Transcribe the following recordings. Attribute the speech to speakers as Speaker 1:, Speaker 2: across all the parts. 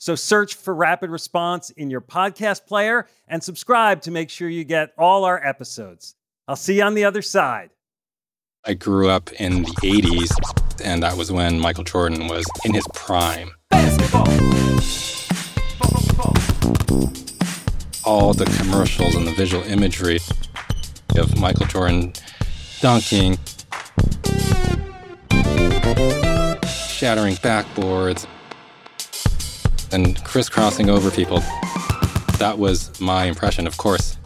Speaker 1: So search for Rapid Response in your podcast player and subscribe to make sure you get all our episodes. I'll see you on the other side.
Speaker 2: I grew up in the 80s, and that was when Michael Jordan was in his prime. Basketball. All the commercials and the visual imagery of Michael Jordan dunking, shattering backboards, and crisscrossing over people. That was my impression. Of course,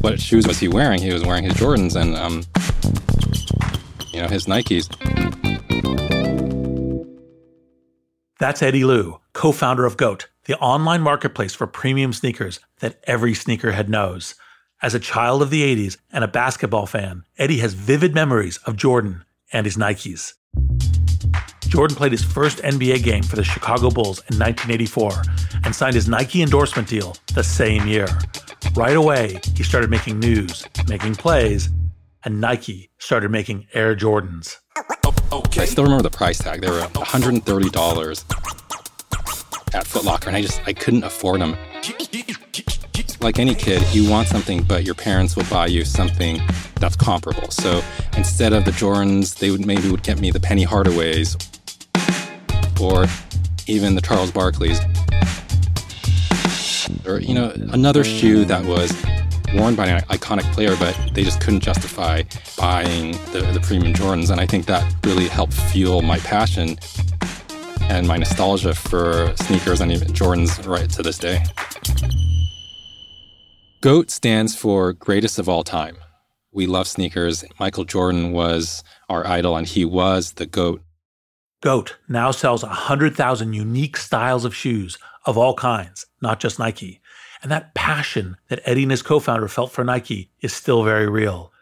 Speaker 2: what shoes was he wearing? He was wearing his Jordans and, um, you know, his Nikes.
Speaker 3: That's Eddy Lu, co founder of GOAT, the online marketplace for premium sneakers that every sneakerhead knows. As a child of the 80s and a basketball fan, Eddy has vivid memories of Jordan and his Nikes. Jordan played his first NBA game for the Chicago Bulls in 1984 and signed his Nike endorsement deal the same year. Right away, he started making news, making plays, and Nike started making Air Jordans.
Speaker 2: I still remember the price tag. They were $130 at Foot Locker, and I just I couldn't afford them. Like any kid, you want something, but your parents will buy you something that's comparable. So instead of the Jordans, they would maybe would get me the Penny Hardaways or even the Charles Barkleys. Or, you know, another shoe that was worn by an iconic player, but they just couldn't justify buying the, the premium Jordans. And I think that really helped fuel my passion and my nostalgia for sneakers and even Jordans right to this day. GOAT stands for greatest of all time. We love sneakers. Michael Jordan was our idol, and he was the GOAT
Speaker 3: GOAT now sells 100,000 unique styles of shoes of all kinds, not just Nike. And that passion that Eddy and his co founder felt for Nike is still very real.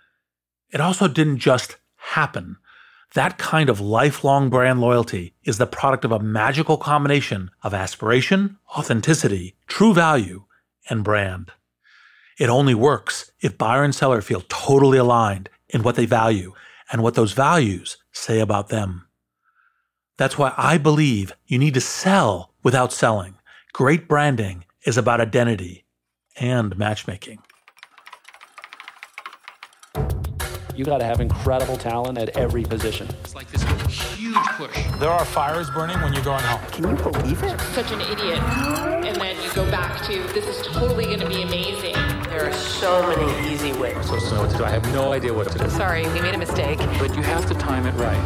Speaker 3: It also didn't just happen. That kind of lifelong brand loyalty is the product of a magical combination of aspiration, authenticity, true value, and brand. It only works if buyer and seller feel totally aligned in what they value and what those values say about them. That's why I believe you need to sell without selling. Great branding is about identity and matchmaking.
Speaker 4: You got to have incredible talent at every position.
Speaker 5: It's like this huge push.
Speaker 6: There are fires burning when you're going home.
Speaker 7: Can you believe it?
Speaker 8: Such an idiot. And then you go back to, this is totally going to be amazing.
Speaker 7: There are so many easy ways.
Speaker 4: I'm supposed to know what to do. I have no idea what to do.
Speaker 8: Sorry, we made a mistake.
Speaker 4: But you have to time it right.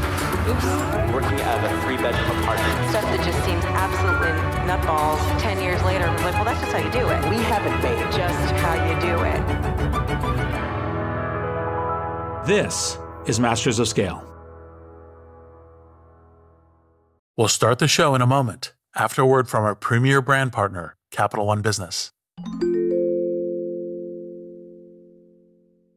Speaker 8: Oops.
Speaker 9: Working out of a three bedroom apartment.
Speaker 10: Stuff that just seems absolutely nutballs. Ten years later, I'm like, well, that's just how you do it.
Speaker 7: We haven't made it.
Speaker 10: Just how you do it.
Speaker 3: This is Masters of Scale. We'll start the show in a moment after a word from our premier brand partner, Capital One Business.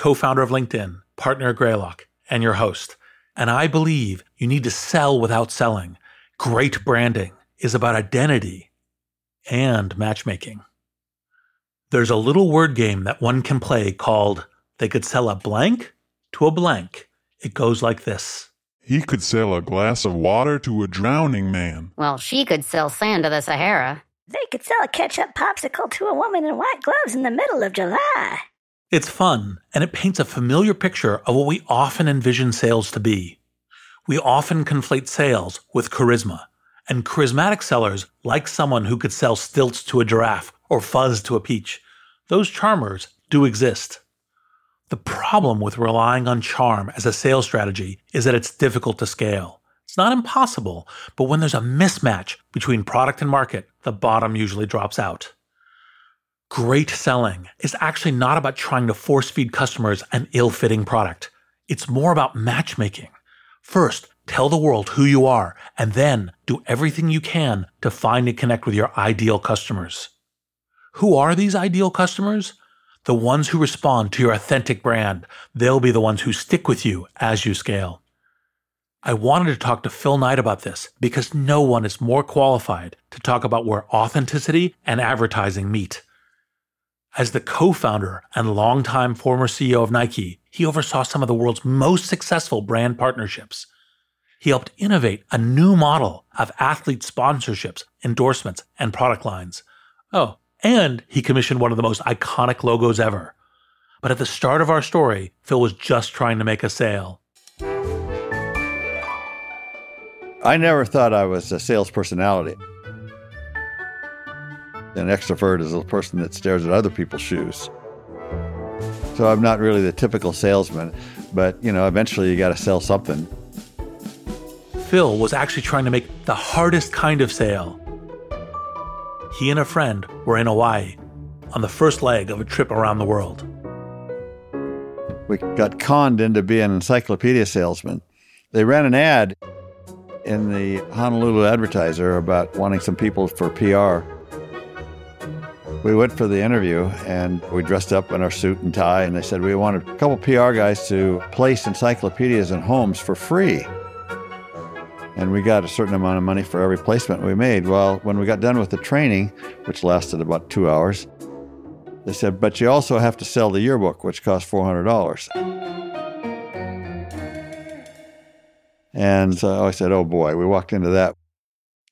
Speaker 3: co founder of LinkedIn, partner at Greylock, and your host. And I believe you need to sell without selling. Great branding is about identity and matchmaking. There's a little word game that one can play called They Could Sell a Blank to a Blank. It goes like this
Speaker 11: He could sell a glass of water to a drowning man.
Speaker 12: Well, she could sell sand to the Sahara.
Speaker 13: They could sell a ketchup popsicle to a woman in white gloves in the middle of July.
Speaker 3: It's fun, and it paints a familiar picture of what we often envision sales to be. We often conflate sales with charisma, and charismatic sellers like someone who could sell stilts to a giraffe or fuzz to a peach. Those charmers do exist. The problem with relying on charm as a sales strategy is that it's difficult to scale. It's not impossible, but when there's a mismatch between product and market, the bottom usually drops out. Great selling is actually not about trying to force feed customers an ill fitting product. It's more about matchmaking. First, tell the world who you are, and then do everything you can to find and connect with your ideal customers. Who are these ideal customers? The ones who respond to your authentic brand. They'll be the ones who stick with you as you scale. I wanted to talk to Phil Knight about this because no one is more qualified to talk about where authenticity and advertising meet. As the co founder and longtime former CEO of Nike, he oversaw some of the world's most successful brand partnerships. He helped innovate a new model of athlete sponsorships, endorsements, and product lines. Oh, and he commissioned one of the most iconic logos ever. But at the start of our story, Phil was just trying to make a sale.
Speaker 14: I never thought I was a sales personality. An extrovert is a person that stares at other people's shoes. So I'm not really the typical salesman, but you know, eventually you got to sell something.
Speaker 3: Phil was actually trying to make the hardest kind of sale. He and a friend were in Hawaii on the first leg of a trip around the world.
Speaker 14: We got conned into being an encyclopedia salesman. They ran an ad in the Honolulu Advertiser about wanting some people for PR. We went for the interview and we dressed up in our suit and tie, and they said we wanted a couple PR guys to place encyclopedias in homes for free. And we got a certain amount of money for every placement we made. Well, when we got done with the training, which lasted about two hours, they said, but you also have to sell the yearbook, which cost $400. And so I said, oh boy, we walked into that.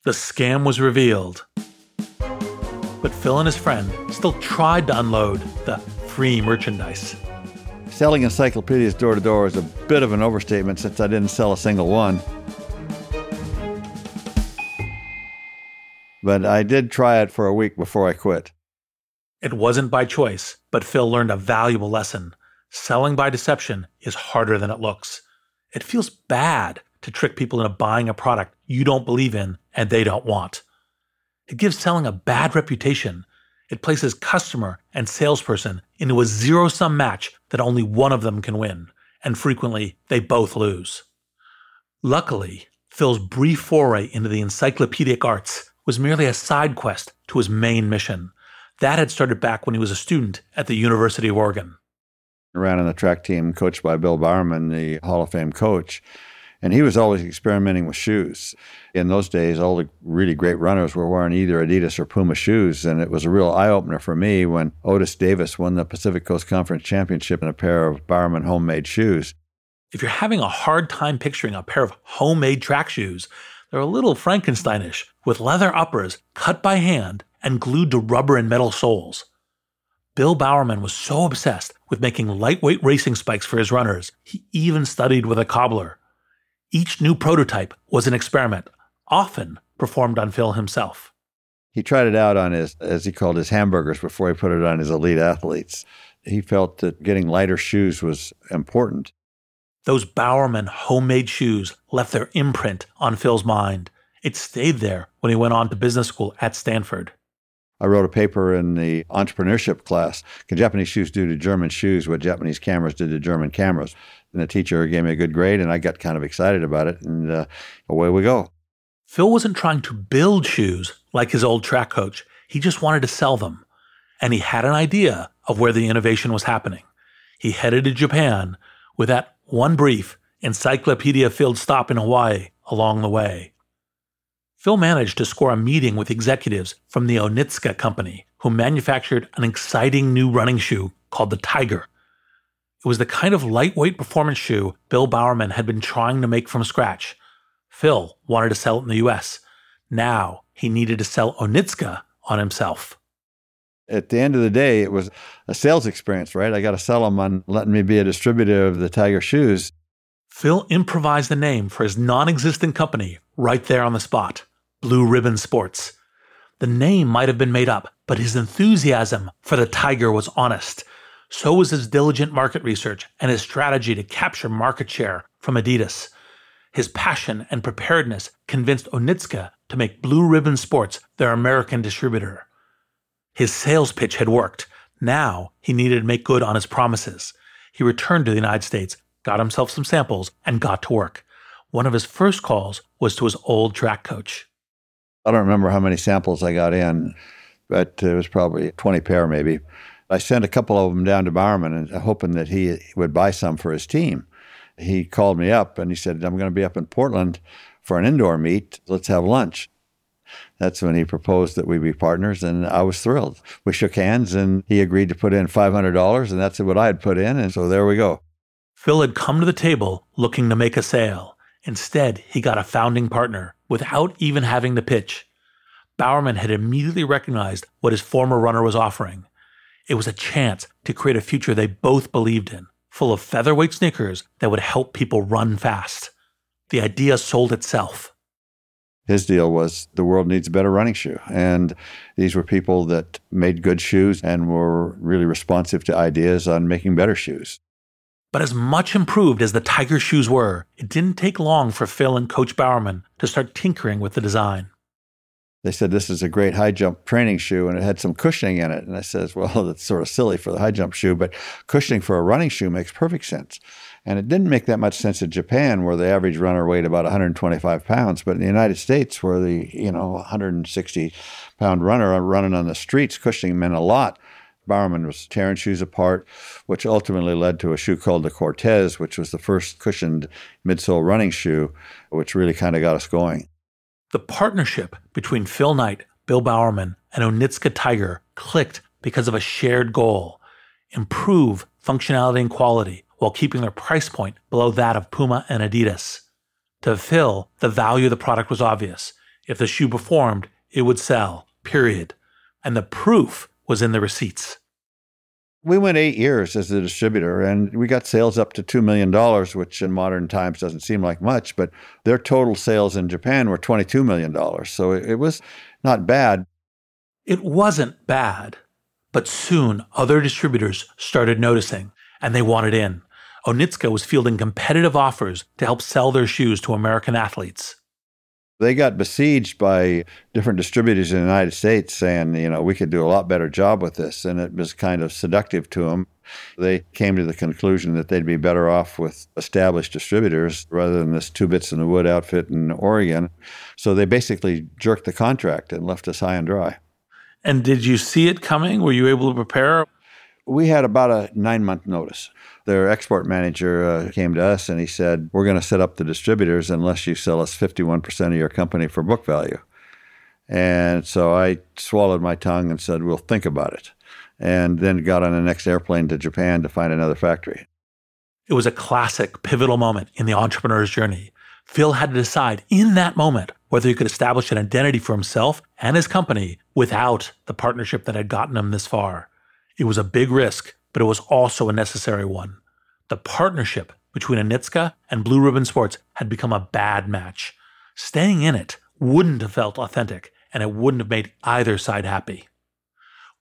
Speaker 3: The scam was revealed. But Phil and his friend still tried to unload the free merchandise.
Speaker 14: Selling encyclopedias door to door is a bit of an overstatement since I didn't sell a single one. But I did try it for a week before I quit.
Speaker 3: It wasn't by choice, but Phil learned a valuable lesson. Selling by deception is harder than it looks. It feels bad to trick people into buying a product you don't believe in and they don't want. It gives selling a bad reputation. It places customer and salesperson into a zero sum match that only one of them can win, and frequently they both lose. Luckily, Phil's brief foray into the encyclopedic arts was merely a side quest to his main mission. That had started back when he was a student at the University of Oregon.
Speaker 14: Ran on the track team coached by Bill Bowerman, the Hall of Fame coach. And he was always experimenting with shoes. In those days, all the really great runners were wearing either Adidas or Puma shoes. And it was a real eye opener for me when Otis Davis won the Pacific Coast Conference Championship in a pair of Bowerman homemade shoes.
Speaker 3: If you're having a hard time picturing a pair of homemade track shoes, they're a little Frankensteinish, with leather uppers cut by hand and glued to rubber and metal soles. Bill Bowerman was so obsessed with making lightweight racing spikes for his runners, he even studied with a cobbler. Each new prototype was an experiment, often performed on Phil himself.
Speaker 14: He tried it out on his, as he called his hamburgers, before he put it on his elite athletes. He felt that getting lighter shoes was important.
Speaker 3: Those Bowerman homemade shoes left their imprint on Phil's mind. It stayed there when he went on to business school at Stanford.
Speaker 14: I wrote a paper in the entrepreneurship class. Can Japanese shoes do to German shoes what Japanese cameras did to German cameras? And the teacher gave me a good grade, and I got kind of excited about it, and uh, away we go.
Speaker 3: Phil wasn't trying to build shoes like his old track coach. He just wanted to sell them. And he had an idea of where the innovation was happening. He headed to Japan with that one brief encyclopedia filled stop in Hawaii along the way. Phil managed to score a meeting with executives from the Onitsuka company, who manufactured an exciting new running shoe called the Tiger. It was the kind of lightweight performance shoe Bill Bowerman had been trying to make from scratch. Phil wanted to sell it in the US. Now he needed to sell Onitsuka on himself.
Speaker 14: At the end of the day, it was a sales experience, right? I got to sell them on letting me be a distributor of the Tiger shoes.
Speaker 3: Phil improvised the name for his non existent company right there on the spot. Blue Ribbon Sports. The name might have been made up, but his enthusiasm for the Tiger was honest. So was his diligent market research and his strategy to capture market share from Adidas. His passion and preparedness convinced Onitsuka to make Blue Ribbon Sports their American distributor. His sales pitch had worked. Now he needed to make good on his promises. He returned to the United States, got himself some samples, and got to work. One of his first calls was to his old track coach.
Speaker 14: I don't remember how many samples I got in, but it was probably 20 pair maybe. I sent a couple of them down to Bowerman and uh, hoping that he would buy some for his team. He called me up and he said, I'm going to be up in Portland for an indoor meet. Let's have lunch. That's when he proposed that we be partners, and I was thrilled. We shook hands, and he agreed to put in $500, and that's what I had put in, and so there we go.
Speaker 3: Phil had come to the table looking to make a sale. Instead, he got a founding partner without even having to pitch. Bowerman had immediately recognized what his former runner was offering. It was a chance to create a future they both believed in, full of featherweight sneakers that would help people run fast. The idea sold itself.
Speaker 14: His deal was the world needs a better running shoe. And these were people that made good shoes and were really responsive to ideas on making better shoes.
Speaker 3: But as much improved as the Tiger shoes were, it didn't take long for Phil and Coach Bowerman to start tinkering with the design.
Speaker 14: They said this is a great high jump training shoe and it had some cushioning in it. And I says, well, that's sort of silly for the high jump shoe, but cushioning for a running shoe makes perfect sense. And it didn't make that much sense in Japan, where the average runner weighed about 125 pounds. But in the United States, where the you know 160 pound runner running on the streets, cushioning meant a lot. Bowerman was tearing shoes apart, which ultimately led to a shoe called the Cortez, which was the first cushioned midsole running shoe, which really kind of got us going.
Speaker 3: The partnership between Phil Knight, Bill Bowerman, and Onitsuka Tiger clicked because of a shared goal improve functionality and quality while keeping their price point below that of Puma and Adidas. To Phil, the value of the product was obvious. If the shoe performed, it would sell, period. And the proof was in the receipts.
Speaker 14: We went eight years as a distributor and we got sales up to $2 million, which in modern times doesn't seem like much, but their total sales in Japan were $22 million. So it was not bad.
Speaker 3: It wasn't bad, but soon other distributors started noticing and they wanted in. Onitsuka was fielding competitive offers to help sell their shoes to American athletes.
Speaker 14: They got besieged by different distributors in the United States saying, you know, we could do a lot better job with this. And it was kind of seductive to them. They came to the conclusion that they'd be better off with established distributors rather than this two bits in the wood outfit in Oregon. So they basically jerked the contract and left us high and dry.
Speaker 3: And did you see it coming? Were you able to prepare?
Speaker 14: We had about a nine month notice their export manager uh, came to us and he said, We're going to set up the distributors unless you sell us 51% of your company for book value. And so I swallowed my tongue and said, We'll think about it. And then got on the next airplane to Japan to find another factory.
Speaker 3: It was a classic pivotal moment in the entrepreneur's journey. Phil had to decide in that moment whether he could establish an identity for himself and his company without the partnership that had gotten him this far. It was a big risk, but it was also a necessary one. The partnership between Onitsuka and Blue Ribbon Sports had become a bad match. Staying in it wouldn't have felt authentic, and it wouldn't have made either side happy.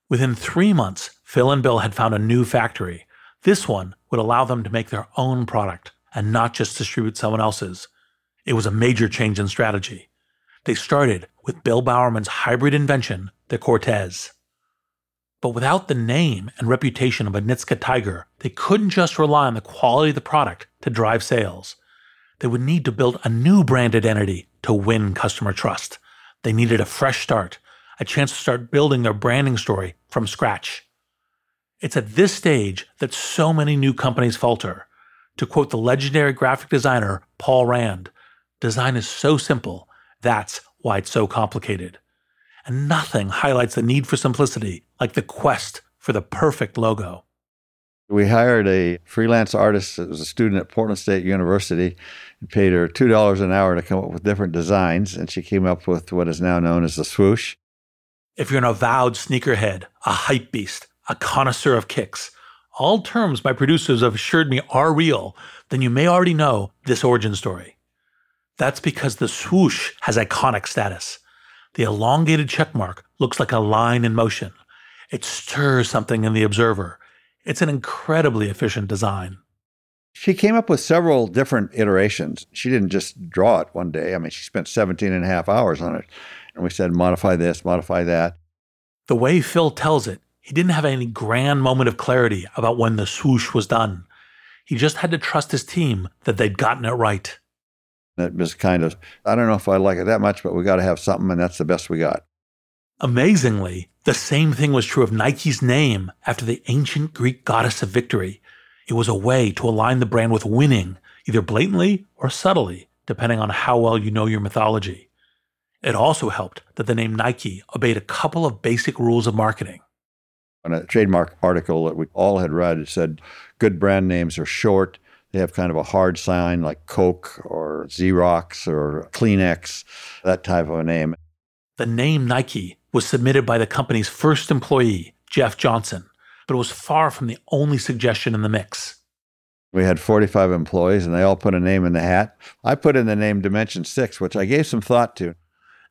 Speaker 3: Within three months, Phil and Bill had found a new factory. This one would allow them to make their own product and not just distribute someone else's. It was a major change in strategy. They started with Bill Bowerman's hybrid invention the Cortez. But without the name and reputation of Onitsuka Tiger, they couldn't just rely on the quality of the product to drive sales. They would need to build a new brand identity to win customer trust. They needed a fresh start, a chance to start building their branding story from scratch. It's at this stage that so many new companies falter. To quote the legendary graphic designer Paul Rand, design is so simple, that's why it's so complicated. And nothing highlights the need for simplicity like the quest for the perfect logo.
Speaker 14: We hired a freelance artist that was a student at Portland State University and paid her $2 an hour to come up with different designs. And she came up with what is now known as the swoosh.
Speaker 3: If you're an avowed sneakerhead, a hype beast, a connoisseur of kicks, all terms my producers have assured me are real, then you may already know this origin story. That's because the swoosh has iconic status. The elongated checkmark looks like a line in motion. It stirs something in the observer. It's an incredibly efficient design.
Speaker 14: She came up with several different iterations. She didn't just draw it one day. I mean, she spent 17 and a half hours on it. And we said, modify this, modify that.
Speaker 3: The way Phil tells it, he didn't have any grand moment of clarity about when the swoosh was done. He just had to trust his team that they'd gotten it right.
Speaker 14: It was kind of, I don't know if I like it that much, but we got to have something, and that's the best we got.
Speaker 3: Amazingly, the same thing was true of Nike's name after the ancient Greek goddess of victory. It was a way to align the brand with winning, either blatantly or subtly, depending on how well you know your mythology. It also helped that the name Nike obeyed a couple of basic rules of marketing.
Speaker 14: On a trademark article that we all had read, it said good brand names are short. They have kind of a hard sign like Coke or Xerox or Kleenex, that type of a name.
Speaker 3: The name Nike was submitted by the company's first employee, Jeff Johnson, but it was far from the only suggestion in the mix.
Speaker 14: We had 45 employees and they all put a name in the hat. I put in the name Dimension 6, which I gave some thought to.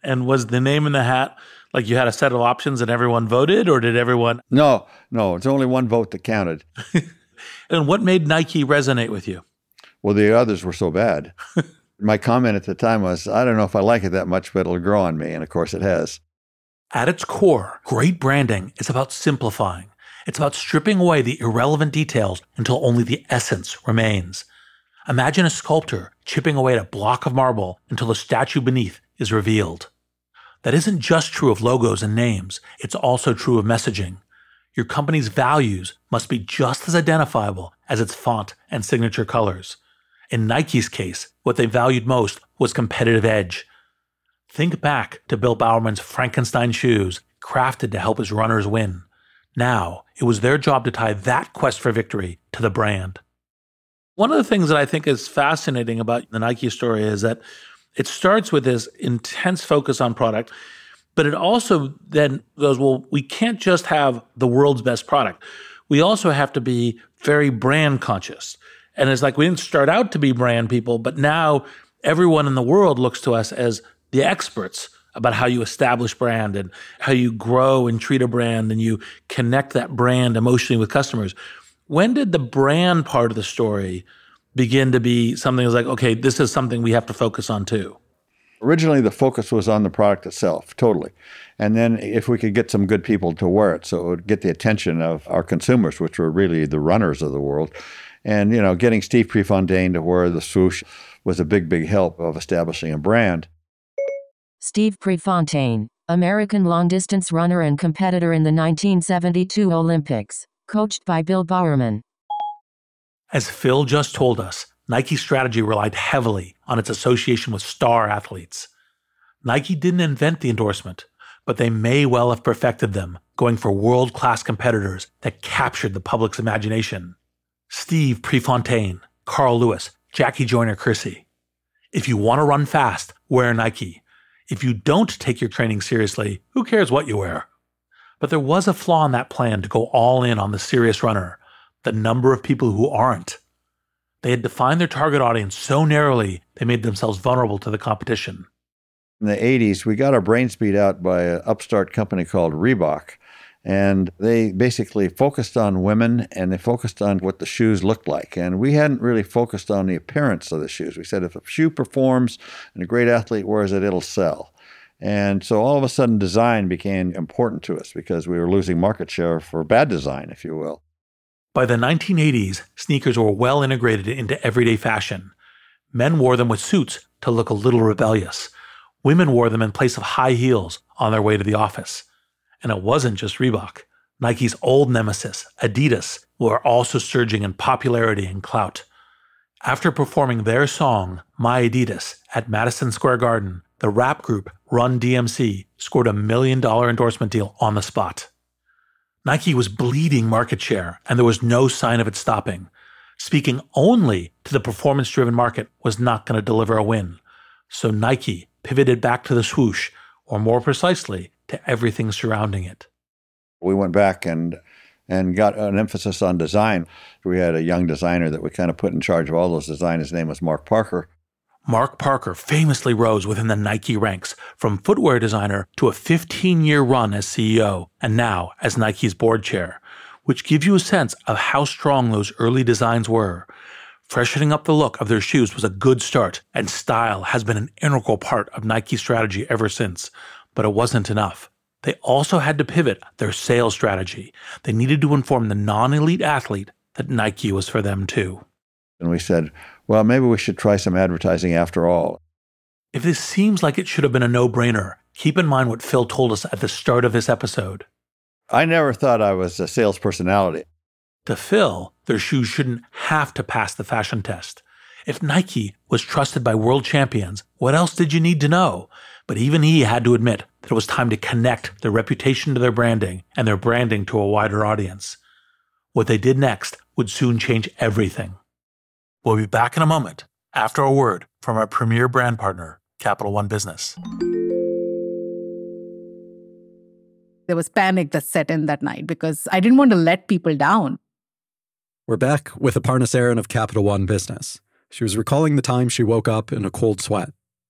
Speaker 3: And was the name in the hat like you had a set of options and everyone voted, or did everyone?
Speaker 14: No, no, it's only one vote that counted.
Speaker 3: and what made Nike resonate with you?
Speaker 14: Well, the others were so bad. My comment at the time was, I don't know if I like it that much, but it'll grow on me. And of course it has.
Speaker 3: At its core, great branding is about simplifying. It's about stripping away the irrelevant details until only the essence remains. Imagine a sculptor chipping away at a block of marble until the statue beneath is revealed. That isn't just true of logos and names, it's also true of messaging. Your company's values must be just as identifiable as its font and signature colors. In Nike's case, what they valued most was competitive edge. Think back to Bill Bowerman's Frankenstein shoes, crafted to help his runners win. Now, it was their job to tie that quest for victory to the brand. One of the things that I think is fascinating about the Nike story is that it starts with this intense focus on product, but it also then goes, well, we can't just have the world's best product. We also have to be very brand conscious. And it's like we didn't start out to be brand people, but now everyone in the world looks to us as the experts about how you establish brand and how you grow and treat a brand and you connect that brand emotionally with customers. When did the brand part of the story begin to be something that's like, okay, this is something we have to focus on too?
Speaker 14: Originally, the focus was on the product itself, totally. And then if we could get some good people to wear it, so it would get the attention of our consumers, which were really the runners of the world, and, you know, getting Steve Prefontaine to wear the swoosh was a big, big help of establishing a brand.
Speaker 15: Steve Prefontaine, American long distance runner and competitor in the 1972 Olympics, coached by Bill Bowerman.
Speaker 3: As Phil just told us, Nike's strategy relied heavily on its association with star athletes. Nike didn't invent the endorsement, but they may well have perfected them, going for world class competitors that captured the public's imagination. Steve Prefontaine, Carl Lewis, Jackie Joyner Kersee. If you want to run fast, wear Nike. If you don't take your training seriously, who cares what you wear? But there was a flaw in that plan to go all in on the serious runner the number of people who aren't. They had defined their target audience so narrowly, they made themselves vulnerable to the competition.
Speaker 14: In the 80s, we got our brains beat out by an upstart company called Reebok. And they basically focused on women and they focused on what the shoes looked like. And we hadn't really focused on the appearance of the shoes. We said if a shoe performs and a great athlete wears it, it'll sell. And so all of a sudden, design became important to us because we were losing market share for bad design, if you will.
Speaker 3: By the 1980s, sneakers were well integrated into everyday fashion. Men wore them with suits to look a little rebellious. Women wore them in place of high heels on their way to the office. And it wasn't just Reebok. Nike's old nemesis, Adidas, were also surging in popularity and clout. After performing their song, My Adidas, at Madison Square Garden, the rap group Run DMC scored a million dollar endorsement deal on the spot. Nike was bleeding market share, and there was no sign of it stopping. Speaking only to the performance driven market was not going to deliver a win. So Nike pivoted back to the swoosh, or more precisely, to everything surrounding it.
Speaker 14: We went back and and got an emphasis on design. We had a young designer that we kind of put in charge of all those designs. His name was Mark Parker.
Speaker 3: Mark Parker famously rose within the Nike ranks from footwear designer to a 15 year run as CEO and now as Nike's board chair, which gives you a sense of how strong those early designs were. Freshening up the look of their shoes was a good start, and style has been an integral part of Nike's strategy ever since. But it wasn't enough. They also had to pivot their sales strategy. They needed to inform the non elite athlete that Nike was for them too.
Speaker 14: And we said, well, maybe we should try some advertising after all.
Speaker 3: If this seems like it should have been a no brainer, keep in mind what Phil told us at the start of this episode.
Speaker 14: I never thought I was a sales personality.
Speaker 3: To Phil, their shoes shouldn't have to pass the fashion test. If Nike was trusted by world champions, what else did you need to know? But even he had to admit that it was time to connect their reputation to their branding and their branding to a wider audience. What they did next would soon change everything. We'll be back in a moment after a word from our premier brand partner, Capital One Business.
Speaker 16: There was panic that set in that night because I didn't want to let people down.
Speaker 17: We're back with Aparna Saran of Capital One Business. She was recalling the time she woke up in a cold sweat,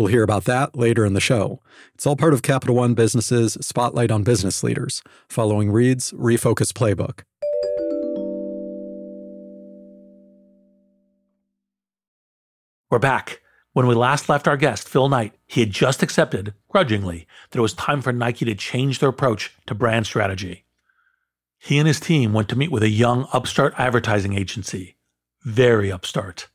Speaker 17: We'll hear about that later in the show. It's all part of Capital One Business's Spotlight on Business Leaders, following Reid's Refocus Playbook.
Speaker 3: We're back. When we last left our guest, Phil Knight, he had just accepted, grudgingly, that it was time for Nike to change their approach to brand strategy. He and his team went to meet with a young upstart advertising agency. Very upstart.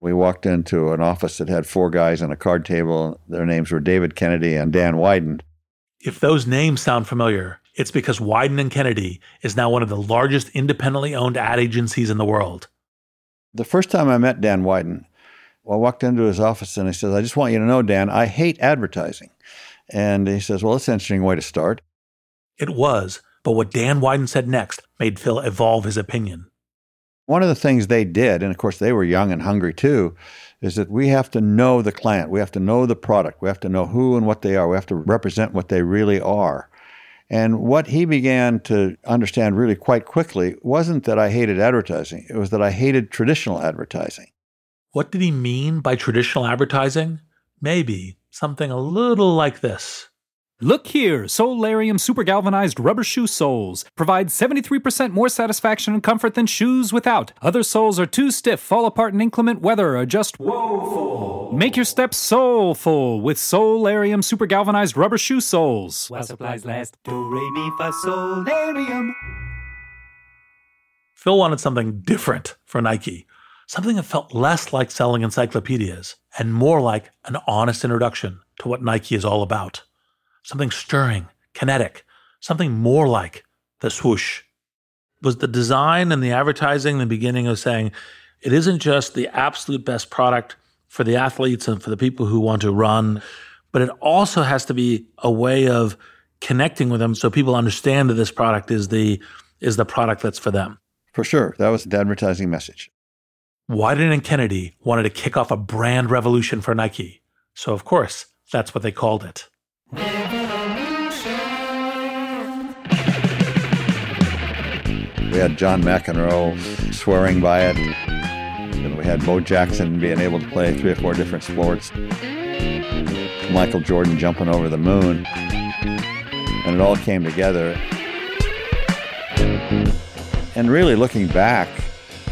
Speaker 14: We walked into an office that had four guys on a card table. Their names were David Kennedy and Dan Wieden.
Speaker 3: If those names sound familiar, it's because Wieden and Kennedy is now one of the largest independently owned ad agencies in the world.
Speaker 14: The first time I met Dan Wieden, I walked into his office and he says, I just want you to know, Dan, I hate advertising. And he says, Well, that's an interesting way to start.
Speaker 3: It was, but what Dan Wieden said next made Phil evolve his opinion.
Speaker 14: One of the things they did, and of course they were young and hungry too, is that we have to know the client. We have to know the product. We have to know who and what they are. We have to represent what they really are. And what he began to understand really quite quickly wasn't that I hated advertising, it was that I hated traditional advertising.
Speaker 3: What did he mean by traditional advertising? Maybe something a little like this.
Speaker 18: Look here, Solarium Super Galvanized Rubber Shoe Soles provide 73% more satisfaction and comfort than shoes without. Other soles are too stiff, fall apart in inclement weather, or just woeful. Make your steps soulful with Solarium Super Galvanized Rubber Shoe Soles.
Speaker 19: While supplies last, do re mi fa solarium.
Speaker 3: Phil wanted something different for Nike, something that felt less like selling encyclopedias and more like an honest introduction to what Nike is all about something stirring, kinetic, something more like the swoosh. Was the design and the advertising the beginning of saying it isn't just the absolute best product for the athletes and for the people who want to run, but it also has to be a way of connecting with them so people understand that this product is the is the product that's for them.
Speaker 14: For sure. That was the advertising message.
Speaker 3: Wieden and Kennedy wanted to kick off a brand revolution for Nike. So of course, that's what they called it.
Speaker 14: We had John McEnroe swearing by it. And we had Bo Jackson being able to play three or four different sports. Michael Jordan jumping over the moon. And it all came together. And really looking back,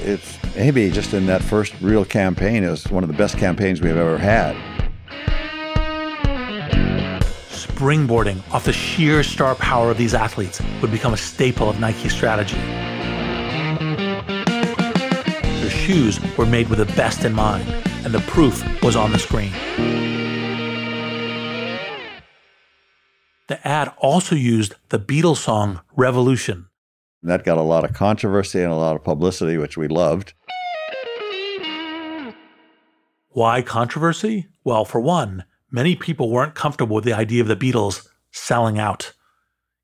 Speaker 14: it's maybe just in that first real campaign, it was one of the best campaigns we've ever had.
Speaker 3: Springboarding off the sheer star power of these athletes would become a staple of Nike's strategy. Their shoes were made with the best in mind, and the proof was on the screen. The ad also used the Beatles song Revolution.
Speaker 14: That got a lot of controversy and a lot of publicity, which we loved.
Speaker 3: Why controversy? Well, for one, many people weren't comfortable with the idea of the Beatles selling out.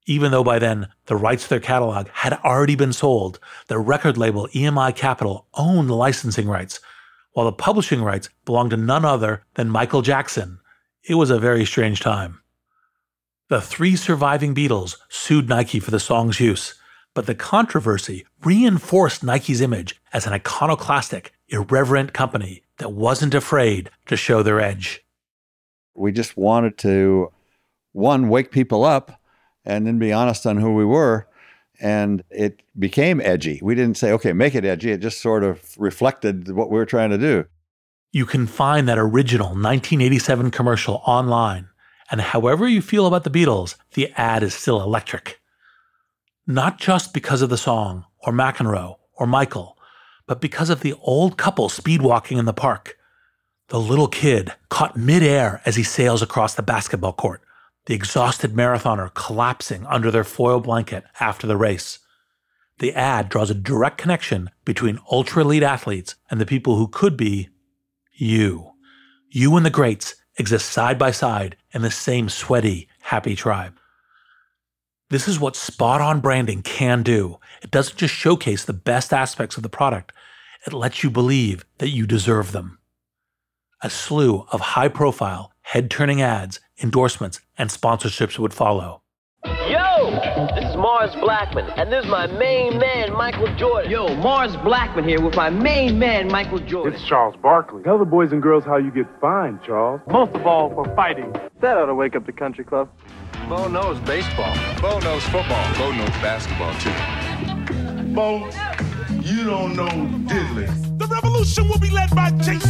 Speaker 3: Even though by then the rights to their catalog had already been sold, the record label EMI Capitol owned the licensing rights, while the publishing rights belonged to none other than Michael Jackson. It was a very strange time. The three surviving Beatles sued Nike for the song's use, but the controversy reinforced Nike's image as an iconoclastic, irreverent company that wasn't afraid to show their edge.
Speaker 14: We just wanted to, one, wake people up and then be honest on who we were. And it became edgy. We didn't say, okay, make it edgy. It just sort of reflected what we were trying to do.
Speaker 3: You can find that original 1987 commercial online. And however you feel about the Beatles, the ad is still electric. Not just because of the song, or McEnroe, or Michael, but because of the old couple speedwalking in the park. The little kid caught midair as he sails across the basketball court, the exhausted marathoner collapsing under their foil blanket after the race. The ad draws a direct connection between ultra elite athletes and the people who could be you. You and the greats exist side by side in the same sweaty, happy tribe. This is what spot on branding can do. It doesn't just showcase the best aspects of the product, it lets you believe that you deserve them. A slew of high profile, head turning ads, endorsements, and sponsorships would follow.
Speaker 20: Yo, this is Mars Blackmon, and this is my main man, Michael Jordan. Yo, Mars Blackmon here with my main man, Michael Jordan.
Speaker 21: It's Charles Barkley. Tell the boys and girls how you get fined, Charles. Most of all, for fighting. That ought to wake up the country club.
Speaker 22: Bo knows baseball. Bo knows football. Bo knows basketball, too.
Speaker 23: Bo, you don't know diddly. The revolution will be led by Jason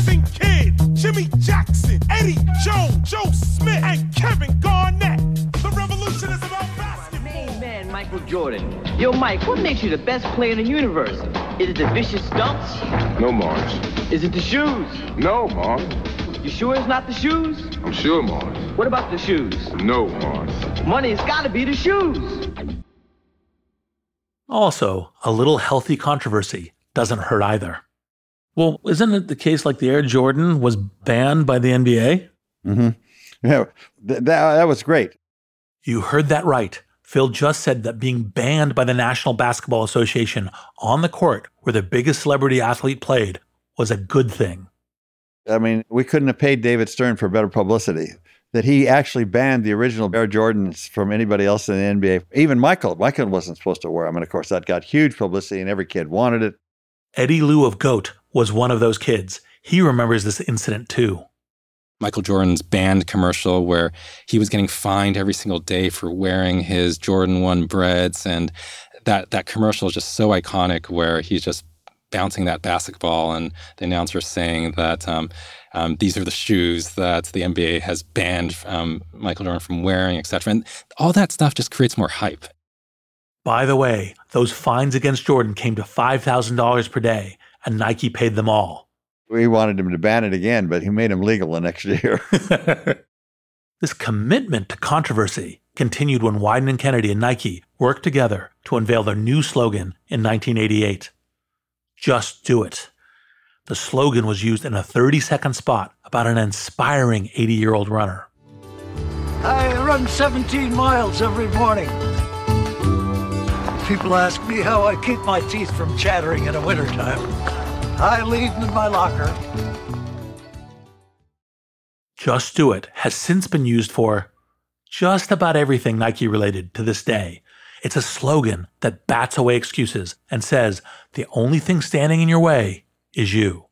Speaker 20: Jordan. Yo, Mike, what makes you the best player in the universe? Is it the vicious stunts?
Speaker 22: No, Mars.
Speaker 20: Is it the shoes?
Speaker 22: No, Mars.
Speaker 20: You sure it's not the shoes?
Speaker 22: I'm sure, Mars.
Speaker 20: What about the shoes?
Speaker 22: No, Mars.
Speaker 20: Money, it's gotta be the shoes.
Speaker 3: Also, a little healthy controversy doesn't hurt either. Well, isn't it the case like the Air Jordan was banned by the NBA?
Speaker 14: Mm-hmm. Yeah, that, that was great.
Speaker 3: You heard that right. Phil just said that being banned by the National Basketball Association on the court where the biggest celebrity athlete played was a good thing.
Speaker 14: I mean, we couldn't have paid David Stern for better publicity. That he actually banned the original Air Jordans from anybody else in the NBA. Even Michael. Michael wasn't supposed to wear them. And of course, that got huge publicity and every kid wanted it.
Speaker 3: Eddy Lu of GOAT was one of those kids. He remembers this incident too.
Speaker 2: Michael Jordan's banned commercial where he was getting fined every single day for wearing his Jordan 1 Breds. And that, that commercial is just so iconic where he's just bouncing that basketball and the announcer saying that um, um, these are the shoes that the NBA has banned um, Michael Jordan from wearing, etc. And all that stuff just creates more hype.
Speaker 3: By the way, those fines against Jordan came to $5,000 per day, and Nike paid them all.
Speaker 14: We wanted him to ban it again, but he made him legal the next year.
Speaker 3: this commitment to controversy continued when Wieden and Kennedy and Nike worked together to unveil their new slogan in 1988 Just Do It. The slogan was used in a 30 second spot about an inspiring 80 year old runner.
Speaker 24: I run 17 miles every morning. People ask me how I keep my teeth from chattering in the wintertime. I leave them in my locker.
Speaker 3: Just Do It has since been used for just about everything Nike related to this day. It's a slogan that bats away excuses and says the only thing standing in your way is you.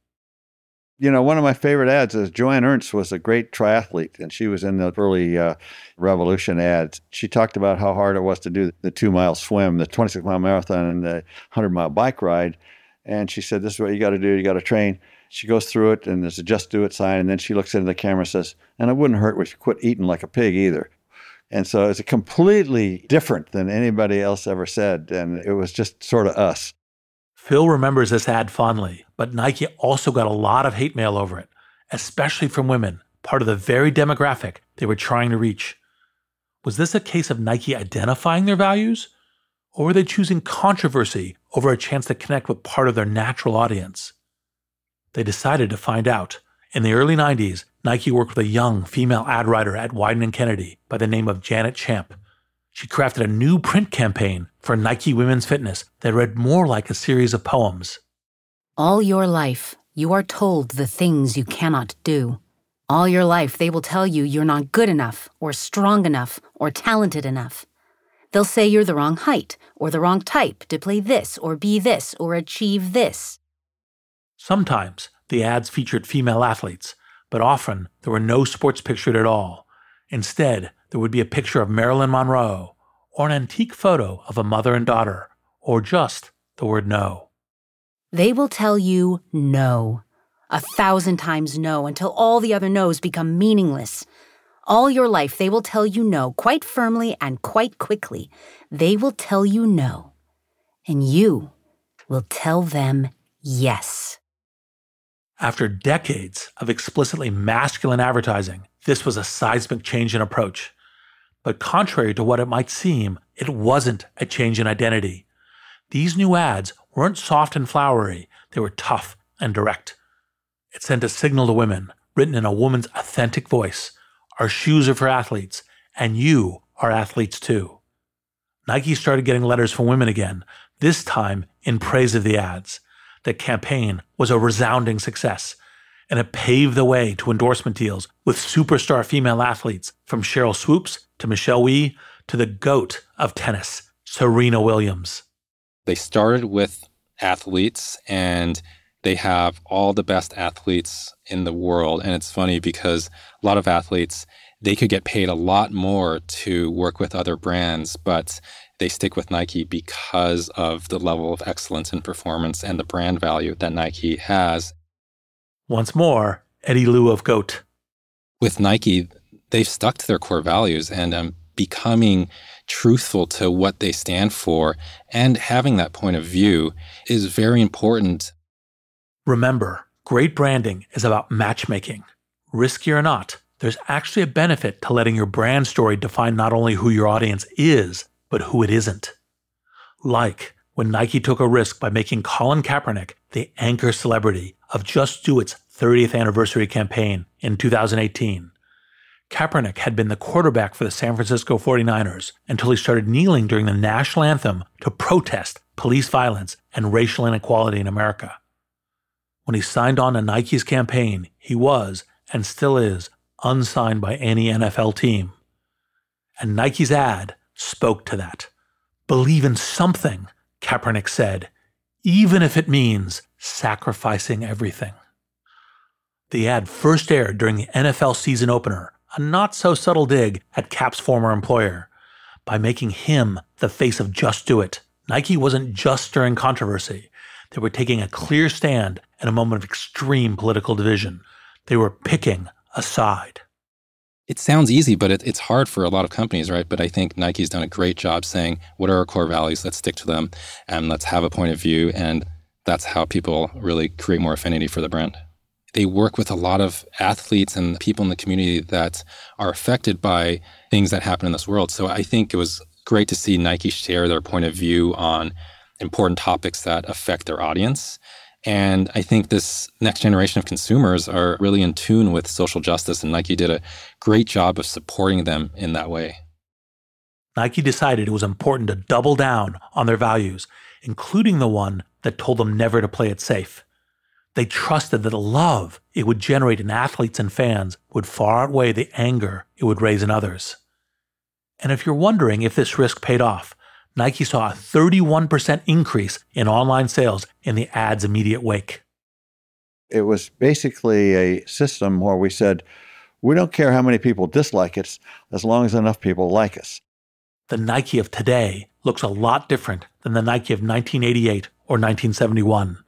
Speaker 14: You know, one of my favorite ads is Joanne Ernst was a great triathlete, and she was in the early uh, Revolution ads. She talked about how hard it was to do the two mile swim, the 26 mile marathon, and the 100 mile bike ride. And she said, This is what you got to do. You got to train. She goes through it, and there's a just do it sign. And then she looks into the camera and says, And it wouldn't hurt if you quit eating like a pig either. And so it's completely different than anybody else ever said. And it was just sort of us.
Speaker 3: Phil remembers this ad fondly, but Nike also got a lot of hate mail over it, especially from women, part of the very demographic they were trying to reach. Was this a case of Nike identifying their values? Or were they choosing controversy over a chance to connect with part of their natural audience? They decided to find out. In the early 90s, Nike worked with a young female ad writer at Wieden and Kennedy by the name of Janet Champ. She crafted a new print campaign for Nike Women's Fitness that read more like a series of poems.
Speaker 25: All your life, you are told the things you cannot do. All your life, they will tell you you're not good enough, or strong enough, or talented enough. They'll say you're the wrong height, or the wrong type to play this, or be this, or achieve this.
Speaker 3: Sometimes the ads featured female athletes, but often there were no sports pictured at all. Instead, there would be a picture of Marilyn Monroe, or an antique photo of a mother and daughter, or just the word no.
Speaker 25: They will tell you no. A thousand times no until all the other no's become meaningless. All your life, they will tell you no quite firmly and quite quickly. They will tell you no. And you will tell them yes.
Speaker 3: After decades of explicitly masculine advertising, this was a seismic change in approach. But contrary to what it might seem, it wasn't a change in identity. These new ads weren't soft and flowery, they were tough and direct. It sent a signal to women, written in a woman's authentic voice Our shoes are for athletes, and you are athletes too. Nike started getting letters from women again, this time in praise of the ads. The campaign was a resounding success, and it paved the way to endorsement deals with superstar female athletes from Sheryl Swoopes to Michelle Wie to the GOAT of tennis, Serena Williams.
Speaker 2: They started with athletes and they have all the best athletes in the world. And it's funny because a lot of athletes, they could get paid a lot more to work with other brands, but they stick with Nike because of the level of excellence in performance and the brand value that Nike has.
Speaker 3: Once more, Eddy Lu of GOAT.
Speaker 2: With Nike, they've stuck to their core values and um, becoming truthful to what they stand for and having that point of view is very important.
Speaker 3: Remember, great branding is about matchmaking. Risky or not, there's actually a benefit to letting your brand story define not only who your audience is, but who it isn't. Like when Nike took a risk by making Colin Kaepernick the anchor celebrity of Just Do It's 30th anniversary campaign in 2018. Kaepernick had been the quarterback for the San Francisco 49ers until he started kneeling during the national anthem to protest police violence and racial inequality in America. When he signed on to Nike's campaign, he was, and still is, unsigned by any NFL team. And Nike's ad spoke to that. Believe in something, Kaepernick said, even if it means sacrificing everything. The ad first aired during the NFL season opener, a not so subtle dig at Cap's former employer. By making him the face of Just Do It, Nike wasn't just stirring controversy. They were taking a clear stand in a moment of extreme political division. They were picking a side.
Speaker 2: It sounds easy, but it, it's hard for a lot of companies, right? But I think Nike's done a great job saying, what are our core values? Let's stick to them and let's have a point of view. And that's how people really create more affinity for the brand. they work with a lot of athletes and people in the community that are affected by things that happen in this world. So I think it was great to see Nike share their point of view on important topics that affect their audience. And I think this next generation of consumers are really in tune with social justice, and Nike did a great job of supporting them in that way.
Speaker 3: Nike decided it was important to double down on their values, including the one that told them never to play it safe. They trusted that the love it would generate in athletes and fans would far outweigh the anger it would raise in others. And if you're wondering if this risk paid off, Nike saw a 31% increase in online sales in the ad's immediate wake.
Speaker 14: It was basically a system where we said, we don't care how many people dislike us as long as enough people like us.
Speaker 3: The Nike of today looks a lot different than the Nike of 1988 or 1971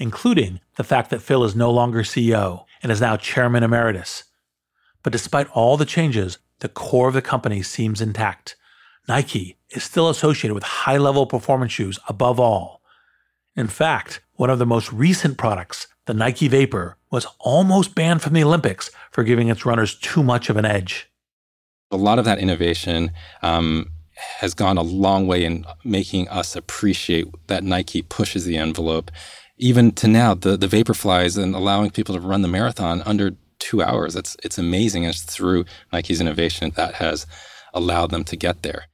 Speaker 3: including the fact that Phil is no longer CEO and is now chairman emeritus. But despite all the changes, the core of the company seems intact. Nike is still associated with high level performance shoes above all. In fact, one of the most recent products, the Nike Vapor, was almost banned from the Olympics for giving its runners too much of an edge.
Speaker 2: A lot of that innovation um, has gone a long way in making us appreciate that Nike pushes the envelope even to now, the the Vapor Flies and allowing people to run the marathon under two hours. It's it's amazing. It's through Nike's innovation that has allowed them to get there.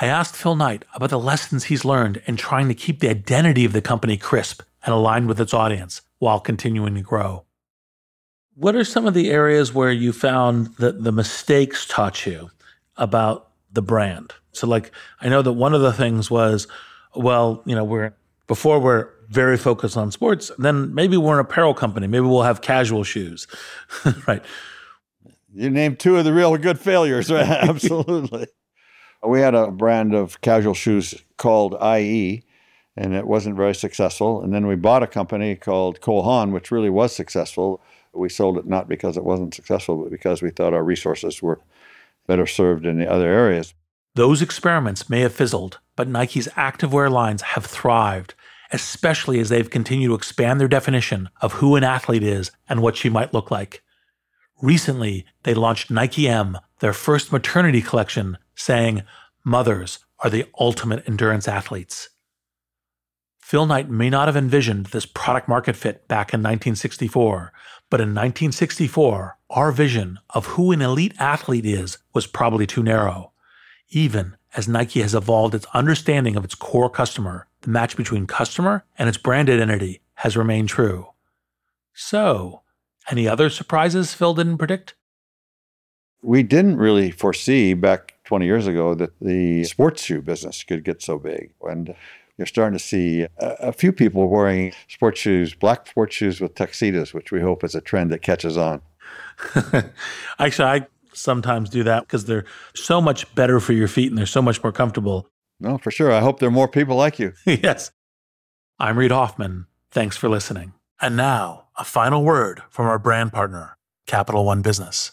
Speaker 3: I asked Phil Knight about the lessons he's learned in trying to keep the identity of the company crisp and aligned with its audience while continuing to grow. What are some of the areas where you found that the mistakes taught you about the brand? So, like, I know that one of the things was, well, you know, we're before we're very focused on sports, then maybe we're an apparel company. Maybe we'll have casual shoes, right?
Speaker 14: You named two of the real good failures, right? Absolutely. We had a brand of casual shoes called IE, and it wasn't very successful. And then we bought a company called Cole Haan, which really was successful. We sold it not because it wasn't successful, but because we thought our resources were better served in the other areas.
Speaker 3: Those experiments may have fizzled, but Nike's activewear lines have thrived especially as they've continued to expand their definition of who an athlete is and what she might look like. Recently, they launched Nike M, their first maternity collection, saying, Mothers are the ultimate endurance athletes. Phil Knight may not have envisioned this product market fit back in 1964, but in 1964, our vision of who an elite athlete is was probably too narrow. Even as Nike has evolved its understanding of its core customer, the match between customer and its brand identity has remained true. So, any other surprises Phil didn't predict?
Speaker 14: We didn't really foresee back 20 years ago that the sports shoe business could get so big. And you're starting to see a, a, few people wearing sports shoes, black sports shoes with tuxedos, which we hope is a trend that catches on.
Speaker 3: Actually, I sometimes do that because they're so much better for your feet and they're so much more comfortable.
Speaker 14: No, for sure. I hope there are more people like you.
Speaker 3: yes. I'm Reid Hoffman. Thanks for listening. And now, a final word from our brand partner, Capital One Business.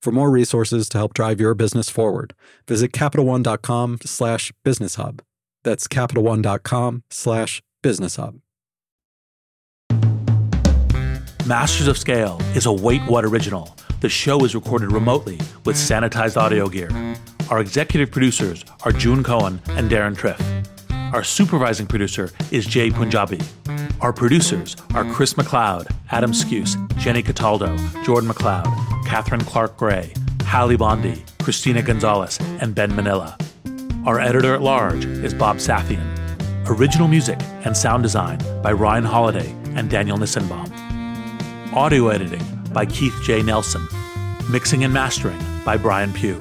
Speaker 17: For more resources to help drive your business forward, visit CapitalOne.com slash business hub. That's CapitalOne.com slash business hub.
Speaker 3: Masters of Scale is a Wait What original. The show is recorded remotely with sanitized audio gear. Our executive producers are June Cohen and Deron Triff. Mm-hmm. Our supervising producer is Jai Punjabi. Our producers are mm-hmm. Chris McLeod, Adam Skuse, Jenny Cataldo, Jordan McLeod, Catherine Clark Gray, Hallie Bondi, Christina Gonzalez, and Ben Manila. Our editor at large is Bob Safian. Original music and sound design by Ryan Holladay and Daniel Nissenbaum. Audio editing by Keith J. Nelson. Mixing and mastering by Brian Pugh.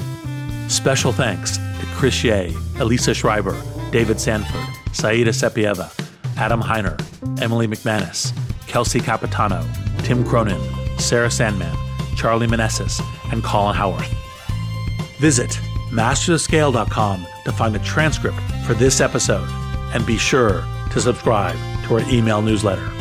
Speaker 3: Special thanks to Chris Ye, Elisa Schreiber, David Sanford, Saida Sapieva, Adam Heiner, Emily McManus, Kelsey Capitano, Tim Cronin, Sarah Sandman, Charlie Manessis, and Colin Howarth. Visit mastersofscale.com to find the transcript for this episode and be sure to subscribe to our email newsletter.